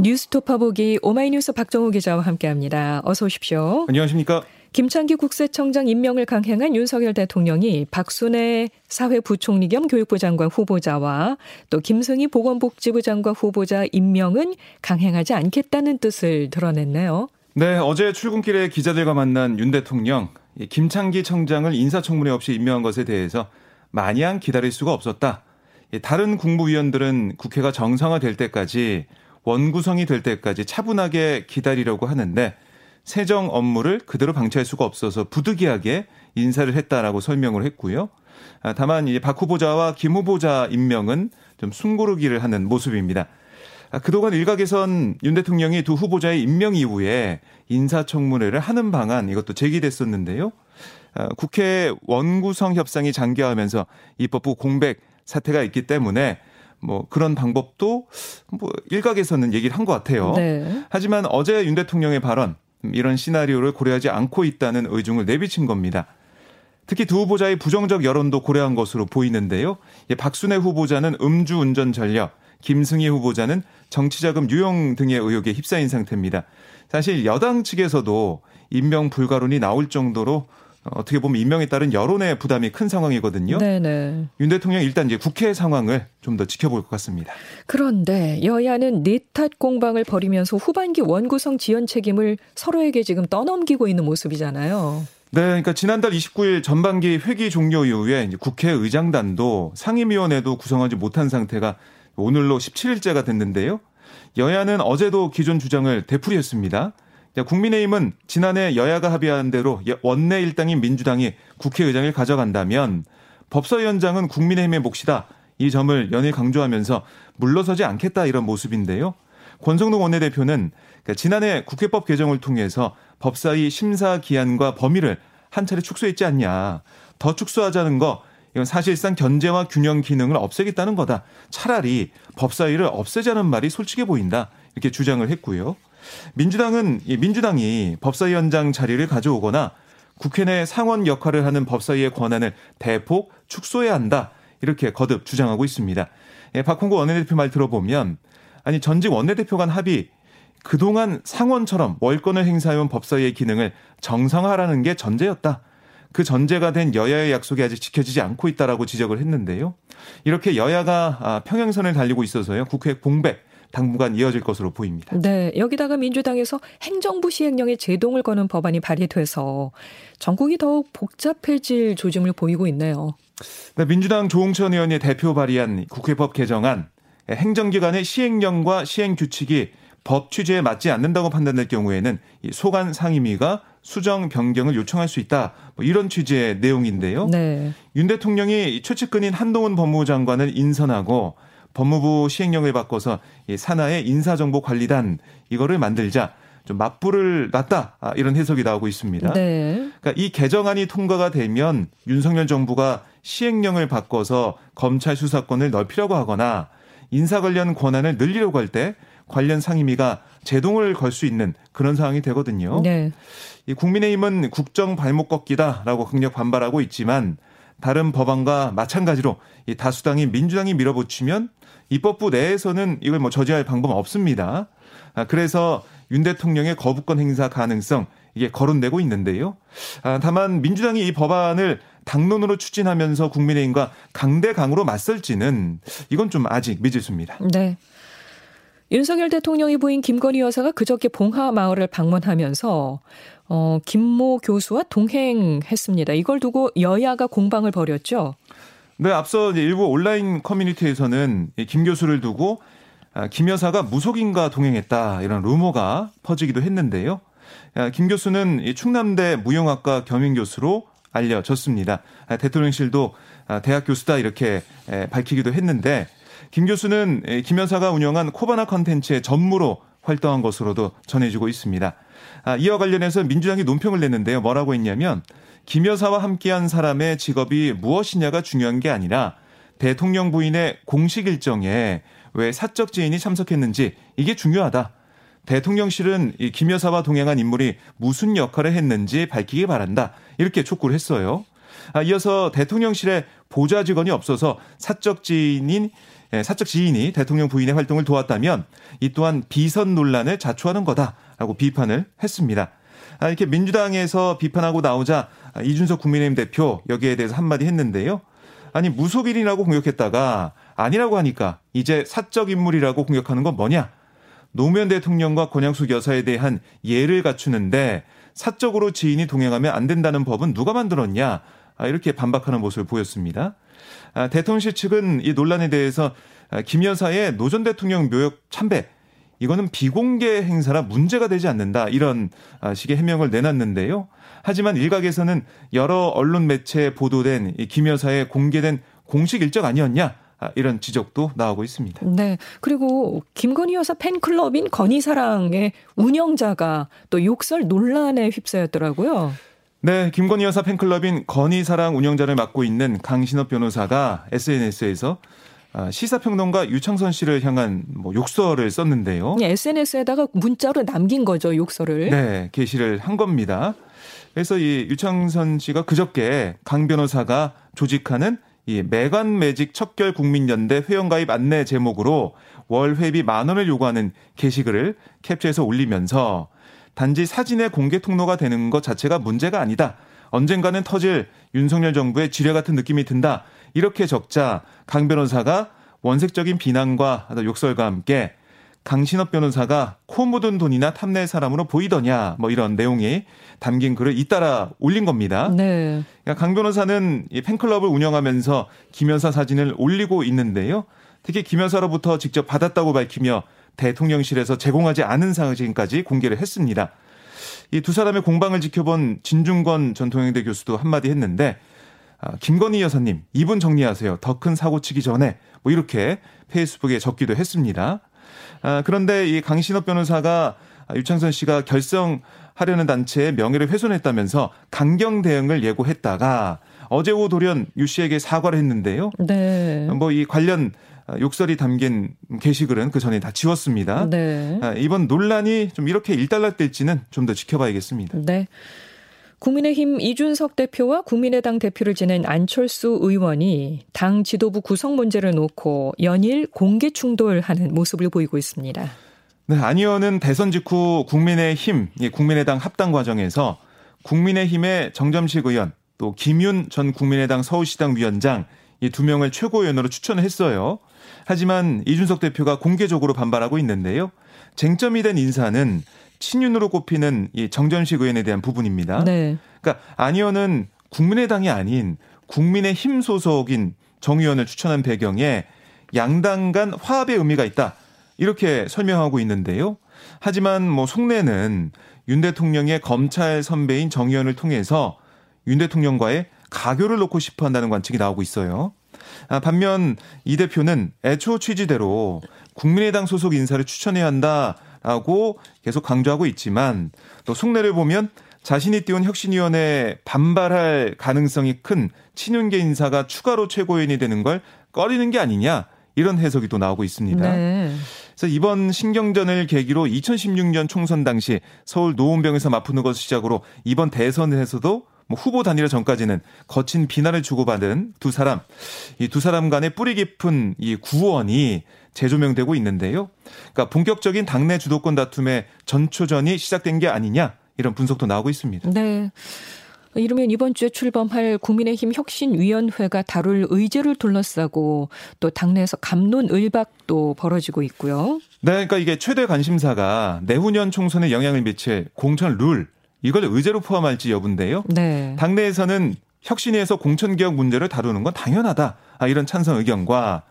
뉴스토파 보기 오마이뉴스 박정우 기자와 함께합니다. 어서 오십시오. 안녕하십니까? 김창기 국세청장 임명을 강행한 윤석열 대통령이 박순애 사회부총리 겸 교육부 장관 후보자와 또 김승희 보건복지부 장관 후보자 임명은 강행하지 않겠다는 뜻을 드러냈네요. 네, 어제 출근길에 기자들과 만난 윤 대통령, 김창기 청장을 인사청문회 없이 임명한 것에 대해서 마냥 기다릴 수가 없었다. 다른 국무위원들은 국회가 정상화될 때까지 원구성이 될 때까지 차분하게 기다리려고 하는데 세정 업무를 그대로 방치할 수가 없어서 부득이하게 인사를 했다라고 설명을 했고요. 아, 다만 이제 박 후보자와 김 후보자 임명은 좀 숨고르기를 하는 모습입니다. 아, 그동안 일각에선 윤 대통령이 두 후보자의 임명 이후에 인사청문회를 하는 방안 이것도 제기됐었는데요. 아, 국회 원구성 협상이 장기화하면서 입법부 공백 사태가 있기 때문에 뭐 그런 방법도 뭐 일각에서는 얘기를 한 것 같아요. 네. 하지만 어제 윤 대통령의 발언 이런 시나리오를 고려하지 않고 있다는 의중을 내비친 겁니다. 특히 두 후보자의 부정적 여론도 고려한 것으로 보이는데요. 박순애 후보자는 음주운전 전력, 김승희 후보자는 정치자금 유용 등의 의혹에 휩싸인 상태입니다. 사실 여당 측에서도 임명 불가론이 나올 정도로 어떻게 보면 임명에 따른 여론의 부담이 큰 상황이거든요. 네네. 윤 대통령 일단 이제 국회 상황을 좀 더 지켜볼 것 같습니다. 그런데 여야는 네탓 공방을 벌이면서 후반기 원구성 지연 책임을 서로에게 지금 떠넘기고 있는 모습이잖아요. 네, 그러니까 지난달 29일 전반기 회기 종료 이후에 국회 의장단도 상임위원회도 구성하지 못한 상태가 오늘로 17일째가 됐는데요. 여야는 어제도 기존 주장을 되풀이했습니다. 국민의힘은 지난해 여야가 합의한 대로 원내 일당인 민주당이 국회의장을 가져간다면 법사위원장은 국민의힘의 몫이다. 이 점을 연일 강조하면서 물러서지 않겠다 이런 모습인데요. 권성동 원내대표는 그러니까 지난해 국회법 개정을 통해서 법사위 심사 기한과 범위를 한 차례 축소했지 않냐. 더 축소하자는 거 이건 사실상 견제와 균형 기능을 없애겠다는 거다. 차라리 법사위를 없애자는 말이 솔직해 보인다. 이렇게 주장을 했고요. 민주당은 민주당이 법사위원장 자리를 가져오거나 국회 내 상원 역할을 하는 법사위의 권한을 대폭 축소해야 한다. 이렇게 거듭 주장하고 있습니다. 예, 박홍구 원내대표 말 들어보면 아니 전직 원내대표 간 합의 그동안 상원처럼 월권을 행사해온 법사위의 기능을 정상화하라는 게 전제였다. 그 전제가 된 여야의 약속이 아직 지켜지지 않고 있다라고 지적을 했는데요. 이렇게 여야가 아, 평행선을 달리고 있어서요. 국회 공백 당분간 이어질 것으로 보입니다. 네. 여기다가 민주당에서 행정부 시행령에 제동을 거는 법안이 발의돼서 전국이 더욱 복잡해질 조짐을 보이고 있네요. 네, 민주당 조홍천 의원이 대표 발의한 국회법 개정안 행정기관의 시행령과 시행규칙이 법 취지에 맞지 않는다고 판단될 경우에는 소관 상임위가 수정 변경을 요청할 수 있다. 뭐 이런 취지의 내용인데요. 네. 윤 대통령이 최측근인 한동훈 법무부 장관을 인선하고 법무부 시행령을 바꿔서 산하의 인사정보관리단 이거를 만들자 좀 맞불을 놨다 아, 이런 해석이 나오고 있습니다. 네. 그러니까 이 개정안이 통과가 되면 윤석열 정부가 시행령을 바꿔서 검찰 수사권을 넓히려고 하거나 인사 관련 권한을 늘리려고 할 때 관련 상임위가 제동을 걸 수 있는 그런 상황이 되거든요. 네. 이 국민의힘은 국정 발목 꺾기다라고 강력 반발하고 있지만 다른 법안과 마찬가지로 이 다수당인 민주당이 밀어붙이면 입법부 내에서는 이걸 뭐 저지할 방법은 없습니다. 아, 그래서 윤 대통령의 거부권 행사 가능성 이게 거론되고 있는데요. 아, 다만 민주당이 이 법안을 당론으로 추진하면서 국민의힘과 강대강으로 맞설지는 이건 좀 아직 미지수입니다. 네. 윤석열 대통령이 부인 김건희 여사가 그저께 봉하 마을을 방문하면서 어, 김모 교수와 동행했습니다. 이걸 두고 여야가 공방을 벌였죠. 네, 앞서 일부 온라인 커뮤니티에서는 김 교수를 두고 아, 김 여사가 무속인과 동행했다 이런 루머가 퍼지기도 했는데요. 아, 김 교수는 충남대 무용학과 겸임 교수로 알려졌습니다. 아, 대통령실도 대학 교수다 이렇게 밝히기도 했는데 김 교수는 김 여사가 운영한 코바나 컨텐츠의 전무로 활동한 것으로도 전해지고 있습니다. 이와 관련해서 민주당이 논평을 냈는데요. 뭐라고 했냐면 김 여사와 함께한 사람의 직업이 무엇이냐가 중요한 게 아니라 대통령 부인의 공식 일정에 왜 사적 지인이 참석했는지 이게 중요하다. 대통령실은 이김 여사와 동행한 인물이 무슨 역할을 했는지 밝히기 바란다. 이렇게 촉구를 했어요. 아, 이어서 대통령실에 보좌 직원이 없어서 사적 지인인 예, 사적 지인이 대통령 부인의 활동을 도왔다면 이 또한 비선 논란을 자초하는 거다라고 비판을 했습니다. 아, 이렇게 민주당에서 비판하고 나오자 이준석 국민의힘 대표 여기에 대해서 한마디 했는데요. 아니 무속인이라고 공격했다가 아니라고 하니까 이제 사적 인물이라고 공격하는 건 뭐냐? 노무현 대통령과 권양숙 여사에 대한 예를 갖추는데 사적으로 지인이 동행하면 안 된다는 법은 누가 만들었냐? 아, 이렇게 반박하는 모습을 보였습니다. 아, 대통령실 측은 이 논란에 대해서 김 여사의 노 전 대통령 묘역 참배 이거는 비공개 행사라 문제가 되지 않는다 이런 식의 해명을 내놨는데요. 하지만 일각에서는 여러 언론 매체에 보도된 김 여사의 공개된 공식 일정 아니었냐 아, 이런 지적도 나오고 있습니다. 네. 그리고 김건희 여사 팬클럽인 건희사랑의 운영자가 또 욕설 논란에 휩싸였더라고요. 네, 김건희 여사 팬클럽인 건희사랑 운영자를 맡고 있는 강신업 변호사가 SNS에서 아, 시사평론가 유창선 씨를 향한 뭐 욕설을 썼는데요. SNS에다가 문자로 남긴 거죠, 욕설을. 네, 게시를 한 겁니다. 그래서 이 유창선 씨가 그저께 강 변호사가 조직하는 이 매관 매직 척결 국민연대 회원가입 안내 제목으로 월 회비 만 원을 요구하는 게시글을 캡처해서 올리면서 단지 사진의 공개 통로가 되는 것 자체가 문제가 아니다. 언젠가는 터질 윤석열 정부의 지뢰 같은 느낌이 든다. 이렇게 적자 강 변호사가 원색적인 비난과 욕설과 함께 강신업 변호사가 코 묻은 돈이나 탐낼 사람으로 보이더냐 뭐 이런 내용이 담긴 글을 잇따라 올린 겁니다. 네. 그러니까 강 변호사는 이 팬클럽을 운영하면서 김 여사 사진을 올리고 있는데요. 특히 김 여사로부터 직접 받았다고 밝히며 대통령실에서 제공하지 않은 사진까지 공개를 했습니다. 이 두 사람의 공방을 지켜본 진중권 전 통영대 교수도 한마디 했는데 아, 김건희 여사님 이분 정리하세요. 더 큰 사고 치기 전에 뭐 이렇게 페이스북에 적기도 했습니다. 아, 그런데 이 강신업 변호사가 유창선 씨가 결성하려는 단체의 명예를 훼손했다면서 강경 대응을 예고했다가 어제 오후 돌연 유 씨에게 사과를 했는데요. 네. 뭐 이 관련 욕설이 담긴 게시글은 그 전에 다 지웠습니다. 네. 아, 이번 논란이 좀 이렇게 일단락될지는 좀 더 지켜봐야겠습니다. 네. 국민의힘 이준석 대표와 국민의당 대표를 지낸 안철수 의원이 당 지도부 구성 문제를 놓고 연일 공개 충돌하는 모습을 보이고 있습니다. 네, 안 의원은 대선 직후 국민의힘, 국민의당 합당 과정에서 국민의힘의 정점식 의원, 또 김윤 전 국민의당 서울시당 위원장 이 두 명을 최고위원으로 추천을 했어요. 하지만 이준석 대표가 공개적으로 반발하고 있는데요. 쟁점이 된 인사는 친윤으로 꼽히는 이 정전식 의원에 대한 부분입니다. 네. 그러니까 안 의원은 국민의당이 아닌 국민의힘 소속인 정 의원을 추천한 배경에 양당 간 화합의 의미가 있다. 이렇게 설명하고 있는데요. 하지만 뭐 속내는 윤 대통령의 검찰 선배인 정 의원을 통해서 윤 대통령과의 가교를 놓고 싶어 한다는 관측이 나오고 있어요. 아, 반면 이 대표는 애초 취지대로 국민의당 소속 인사를 추천해야 한다. 라고 계속 강조하고 있지만 또 속내를 보면 자신이 띄운 혁신위원회에 반발할 가능성이 큰 친윤계 인사가 추가로 최고위원이 되는 걸 꺼리는 게 아니냐 이런 해석이 또 나오고 있습니다. 네. 그래서 이번 신경전을 계기로 2016년 총선 당시 서울 노원병에서 맞붙는 것을 시작으로 이번 대선에서도 뭐 후보 단일화 전까지는 거친 비난을 주고받은 두 사람, 이 두 사람 간의 뿌리 깊은 이 구원이 재조명되고 있는데요. 그러니까 본격적인 당내 주도권 다툼의 전초전이 시작된 게 아니냐 이런 분석도 나오고 있습니다. 네. 이러면 이번 주에 출범할 국민의힘 혁신위원회가 다룰 의제를 둘러싸고 또 당내에서 감론을박도 벌어지고 있고요. 네, 그러니까 이게 최대 관심사가 내후년 총선에 영향을 미칠 공천 룰 이걸 의제로 포함할지 여부인데요. 네. 당내에서는 혁신위에서 공천개혁 문제를 다루는 건 당연하다. 아, 이런 찬성 의견과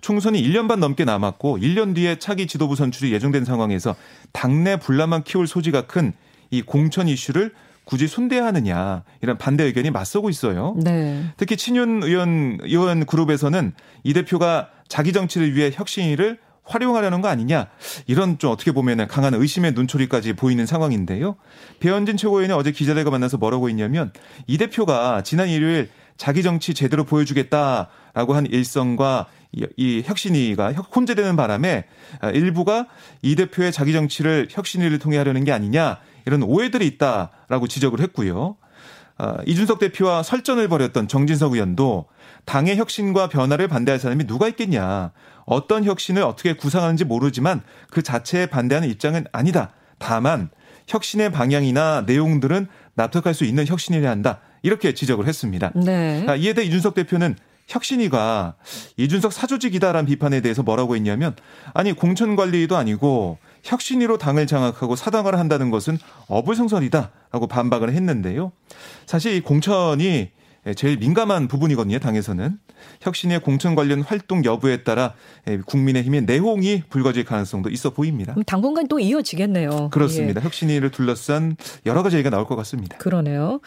총선이 1년 반 넘게 남았고 1년 뒤에 차기 지도부 선출이 예정된 상황에서 당내 분란만 키울 소지가 큰 이 공천 이슈를 굳이 손대야 하느냐 이런 반대 의견이 맞서고 있어요. 네. 특히 친윤 의원 의원 그룹에서는 이 대표가 자기 정치를 위해 혁신위를 활용하려는 거 아니냐 이런 좀 어떻게 보면 강한 의심의 눈초리까지 보이는 상황인데요. 배현진 최고위원이 어제 기자들과 만나서 뭐라고 했냐면 이 대표가 지난 일요일 자기 정치 제대로 보여주겠다라고 한 일성과 이 혁신위가 혼재되는 바람에 일부가 이 대표의 자기 정치를 혁신위를 통해 하려는 게 아니냐 이런 오해들이 있다라고 지적을 했고요. 아, 이준석 대표와 설전을 벌였던 정진석 의원도 당의 혁신과 변화를 반대할 사람이 누가 있겠냐. 어떤 혁신을 어떻게 구상하는지 모르지만 그 자체에 반대하는 입장은 아니다. 다만 혁신의 방향이나 내용들은 납득할 수 있는 혁신이어야 한다. 이렇게 지적을 했습니다. 네. 아, 이에 대해 이준석 대표는 혁신이가 이준석 사조직이다라는 비판에 대해서 뭐라고 했냐면 아니 공천 관리도 아니고 혁신위로 당을 장악하고 사당을 한다는 것은 어불성설이다라고 반박을 했는데요. 사실 이 공천이 제일 민감한 부분이거든요, 당에서는. 혁신의 공천 관련 활동 여부에 따라 국민의힘의 내홍이 불거질 가능성도 있어 보입니다. 당분간 또 이어지겠네요. 그렇습니다. 예. 혁신위를 둘러싼 여러 가지 얘기가 나올 것 같습니다. 그러네요.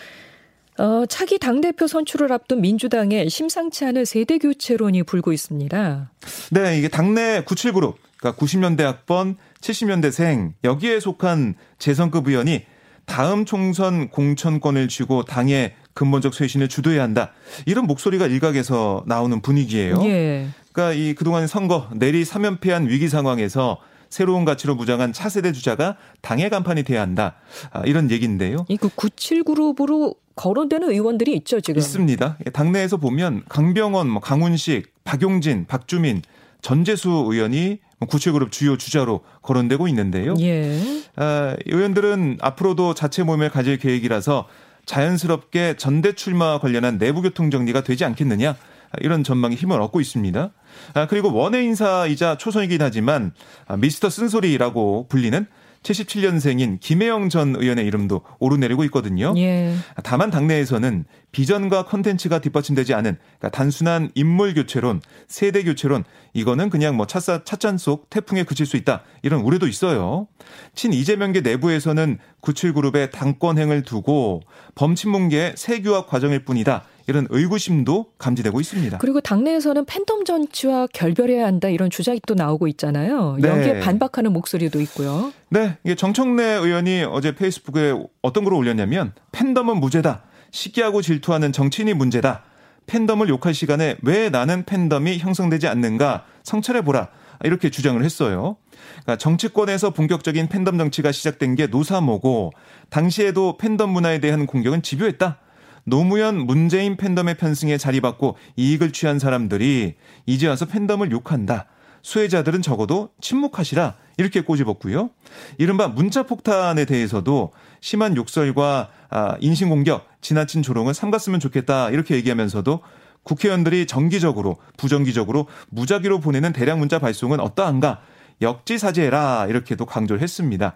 어, 차기 당대표 선출을 앞둔 민주당의 심상치 않은 세대 교체론이 불고 있습니다. 네, 이게 당내 97그룹, 그러니까 90년대 학번, 70년대생, 여기에 속한 재선급 의원이 다음 총선 공천권을 쥐고 당의 근본적 쇄신을 주도해야 한다. 이런 목소리가 일각에서 나오는 분위기예요. 예. 그러니까 이 그동안 선거 내리 사면패한 위기 상황에서 새로운 가치로 무장한 차세대 주자가 당의 간판이 돼야 한다. 아, 이런 얘기인데요. 이 그 97그룹으로 거론되는 의원들이 있죠, 지금. 있습니다. 당내에서 보면 강병원, 뭐 강훈식, 박용진, 박주민, 전재수 의원이 97그룹 주요 주자로 거론되고 있는데요. 예. 아, 의원들은 앞으로도 자체 모임을 가질 계획이라서 자연스럽게 전대 출마와 관련한 내부 교통 정리가 되지 않겠느냐 이런 전망이 힘을 얻고 있습니다. 아, 그리고 원외 인사이자 초선이긴 하지만 아, 미스터 쓴소리라고 불리는 77년생인 김해영 전 의원의 이름도 오르내리고 있거든요. 예. 다만 당내에서는 비전과 컨텐츠가 뒷받침되지 않은 그러니까 단순한 인물 교체론, 세대 교체론 이거는 그냥 뭐 찻사, 찻잔 속 태풍에 그칠 수 있다 이런 우려도 있어요. 친 이재명계 내부에서는 97그룹의 당권행을 두고 범친문계의 세규화 과정일 뿐이다 이런 의구심도 감지되고 있습니다. 그리고 당내에서는 팬덤 정치와 결별해야 한다 이런 주장이 또 나오고 있잖아요. 네. 여기에 반박하는 목소리도 있고요. 네, 이게 정청래 의원이 어제 페이스북에 어떤 글을 올렸냐면 팬덤은 무죄다. 시기하고 질투하는 정치인이 문제다. 팬덤을 욕할 시간에 왜 나는 팬덤이 형성되지 않는가 성찰해 보라. 이렇게 주장을 했어요. 그러니까 정치권에서 본격적인 팬덤 정치가 시작된 게 노사모고 당시에도 팬덤 문화에 대한 공격은 집요했다. 노무현 문재인 팬덤의 편승에 자리받고 이익을 취한 사람들이 이제 와서 팬덤을 욕한다. 수혜자들은 적어도 침묵하시라 이렇게 꼬집었고요. 이른바 문자 폭탄에 대해서도 심한 욕설과 아, 인신공격, 지나친 조롱은 삼갔으면 좋겠다 이렇게 얘기하면서도 국회의원들이 정기적으로 부정기적으로 무작위로 보내는 대량 문자 발송은 어떠한가 역지사지해라 이렇게도 강조를 했습니다.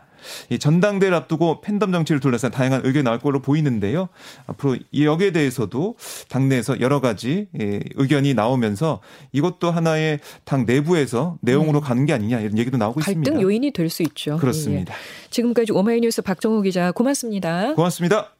이 전당대를 앞두고 팬덤 정치를 둘러싼 다양한 의견이 나올 걸로 보이는데요. 앞으로 이 여기에 대해서도 당내에서 여러 가지 예, 의견이 나오면서 이것도 하나의 당 내부에서 내용으로 음. 가는 게 아니냐 이런 얘기도 나오고 갈등 있습니다. 갈등 요인이 될 수 있죠. 그렇습니다. 예. 지금까지 오마이뉴스 박정호 기자 고맙습니다. 고맙습니다.